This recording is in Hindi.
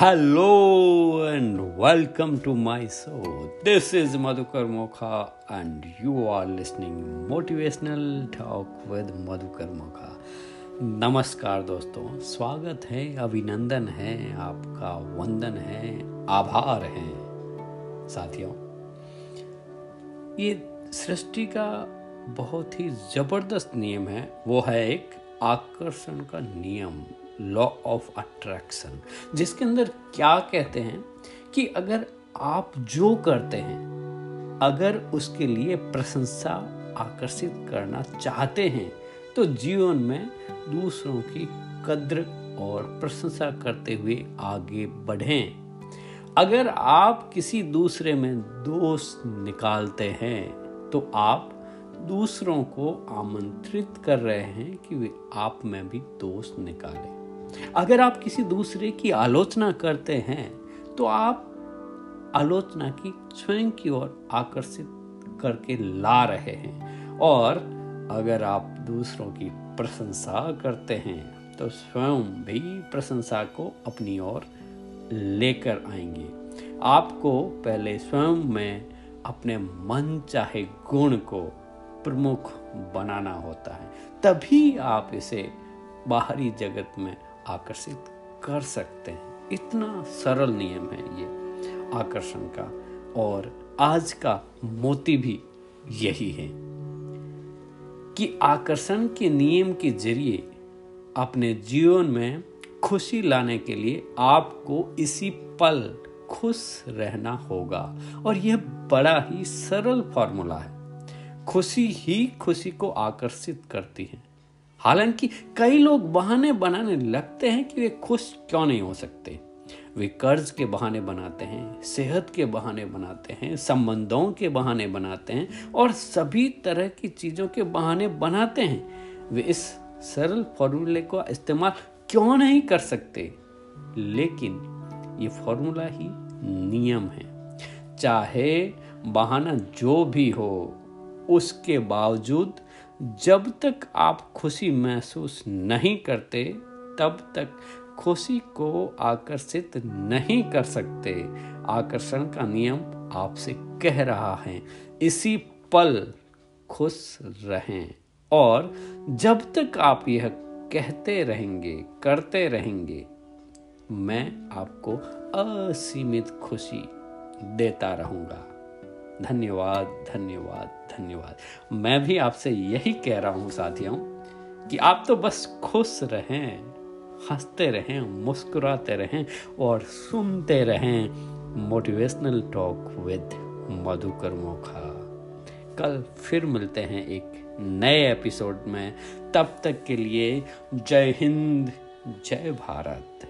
Hello and welcome to my show this is Madhukar Mokha and you are listening motivational talk with Madhukar Mokha नमस्कार दोस्तों, स्वागत है, अभिनंदन है, आपका वंदन है, आभार है। साथियों, ये सृष्टि का बहुत ही ज़बरदस्त नियम है, वो है एक आकर्षण का नियम। लॉ ऑफ़ अट्रैक्शन जिसके अंदर क्या कहते हैं कि अगर आप जो करते हैं, अगर उसके लिए प्रशंसा आकर्षित करना चाहते हैं तो जीवन में दूसरों की कद्र और प्रशंसा करते हुए आगे बढ़ें। अगर आप किसी दूसरे में दोष निकालते हैं तो आप दूसरों को आमंत्रित कर रहे हैं कि वे आप में भी दोष निकालें। अगर आप किसी दूसरे की आलोचना करते हैं तो आप आलोचना की स्वयं की ओर आकर्षित करके ला रहे हैं। और अगर आप दूसरों की प्रशंसा करते हैं तो स्वयं भी प्रशंसा को अपनी ओर लेकर आएँगे। आपको पहले स्वयं में अपने मन चाहे गुण को प्रमुख बनाना होता है। तभी आप इसे बाहरी जगत में आकर्षित कर सकते हैं। इतना सरल नियम है ये आकर्षण का। और आज का मोती भी यही है कि आकर्षण के नियम के ज़रिए अपने जीवन में खुशी लाने के लिए आपको इसी पल खुश रहना होगा। और यह बड़ा ही सरल फॉर्मूला है। खुशी ही खुशी को आकर्षित करती है। हालाँकि कई लोग बहाने बनाने लगते हैं कि वे खुश क्यों नहीं हो सकते। वे कर्ज के बहाने बनाते हैं, सेहत के बहाने बनाते हैं, संबंधों के बहाने बनाते हैं और सभी तरह की चीज़ों के बहाने बनाते हैं। वे इस सरल फॉर्मूले का इस्तेमाल क्यों नहीं कर सकते? लेकिन ये फॉर्मूला ही नियम है। चाहे बहाना जो भी हो, उसके बावजूद जब तक आप खुशी महसूस नहीं करते, तब तक खुशी को आकर्षित नहीं कर सकते। आकर्षण का नियम आपसे कह रहा है, इसी पल खुश रहें। और जब तक आप यह कहते रहेंगे, करते रहेंगे, मैं आपको असीमित खुशी देता रहूँगा। धन्यवाद धन्यवाद धन्यवाद। मैं भी आपसे यही कह रहा हूँ, साथियों, कि आप तो बस खुश रहें, हँसते रहें, मुस्कुराते रहें और सुनते रहें motivational talk with Madhukar Mokha. कल फिर मिलते हैं एक नए एपिसोड में। तब तक के लिए जय हिंद, जय भारत।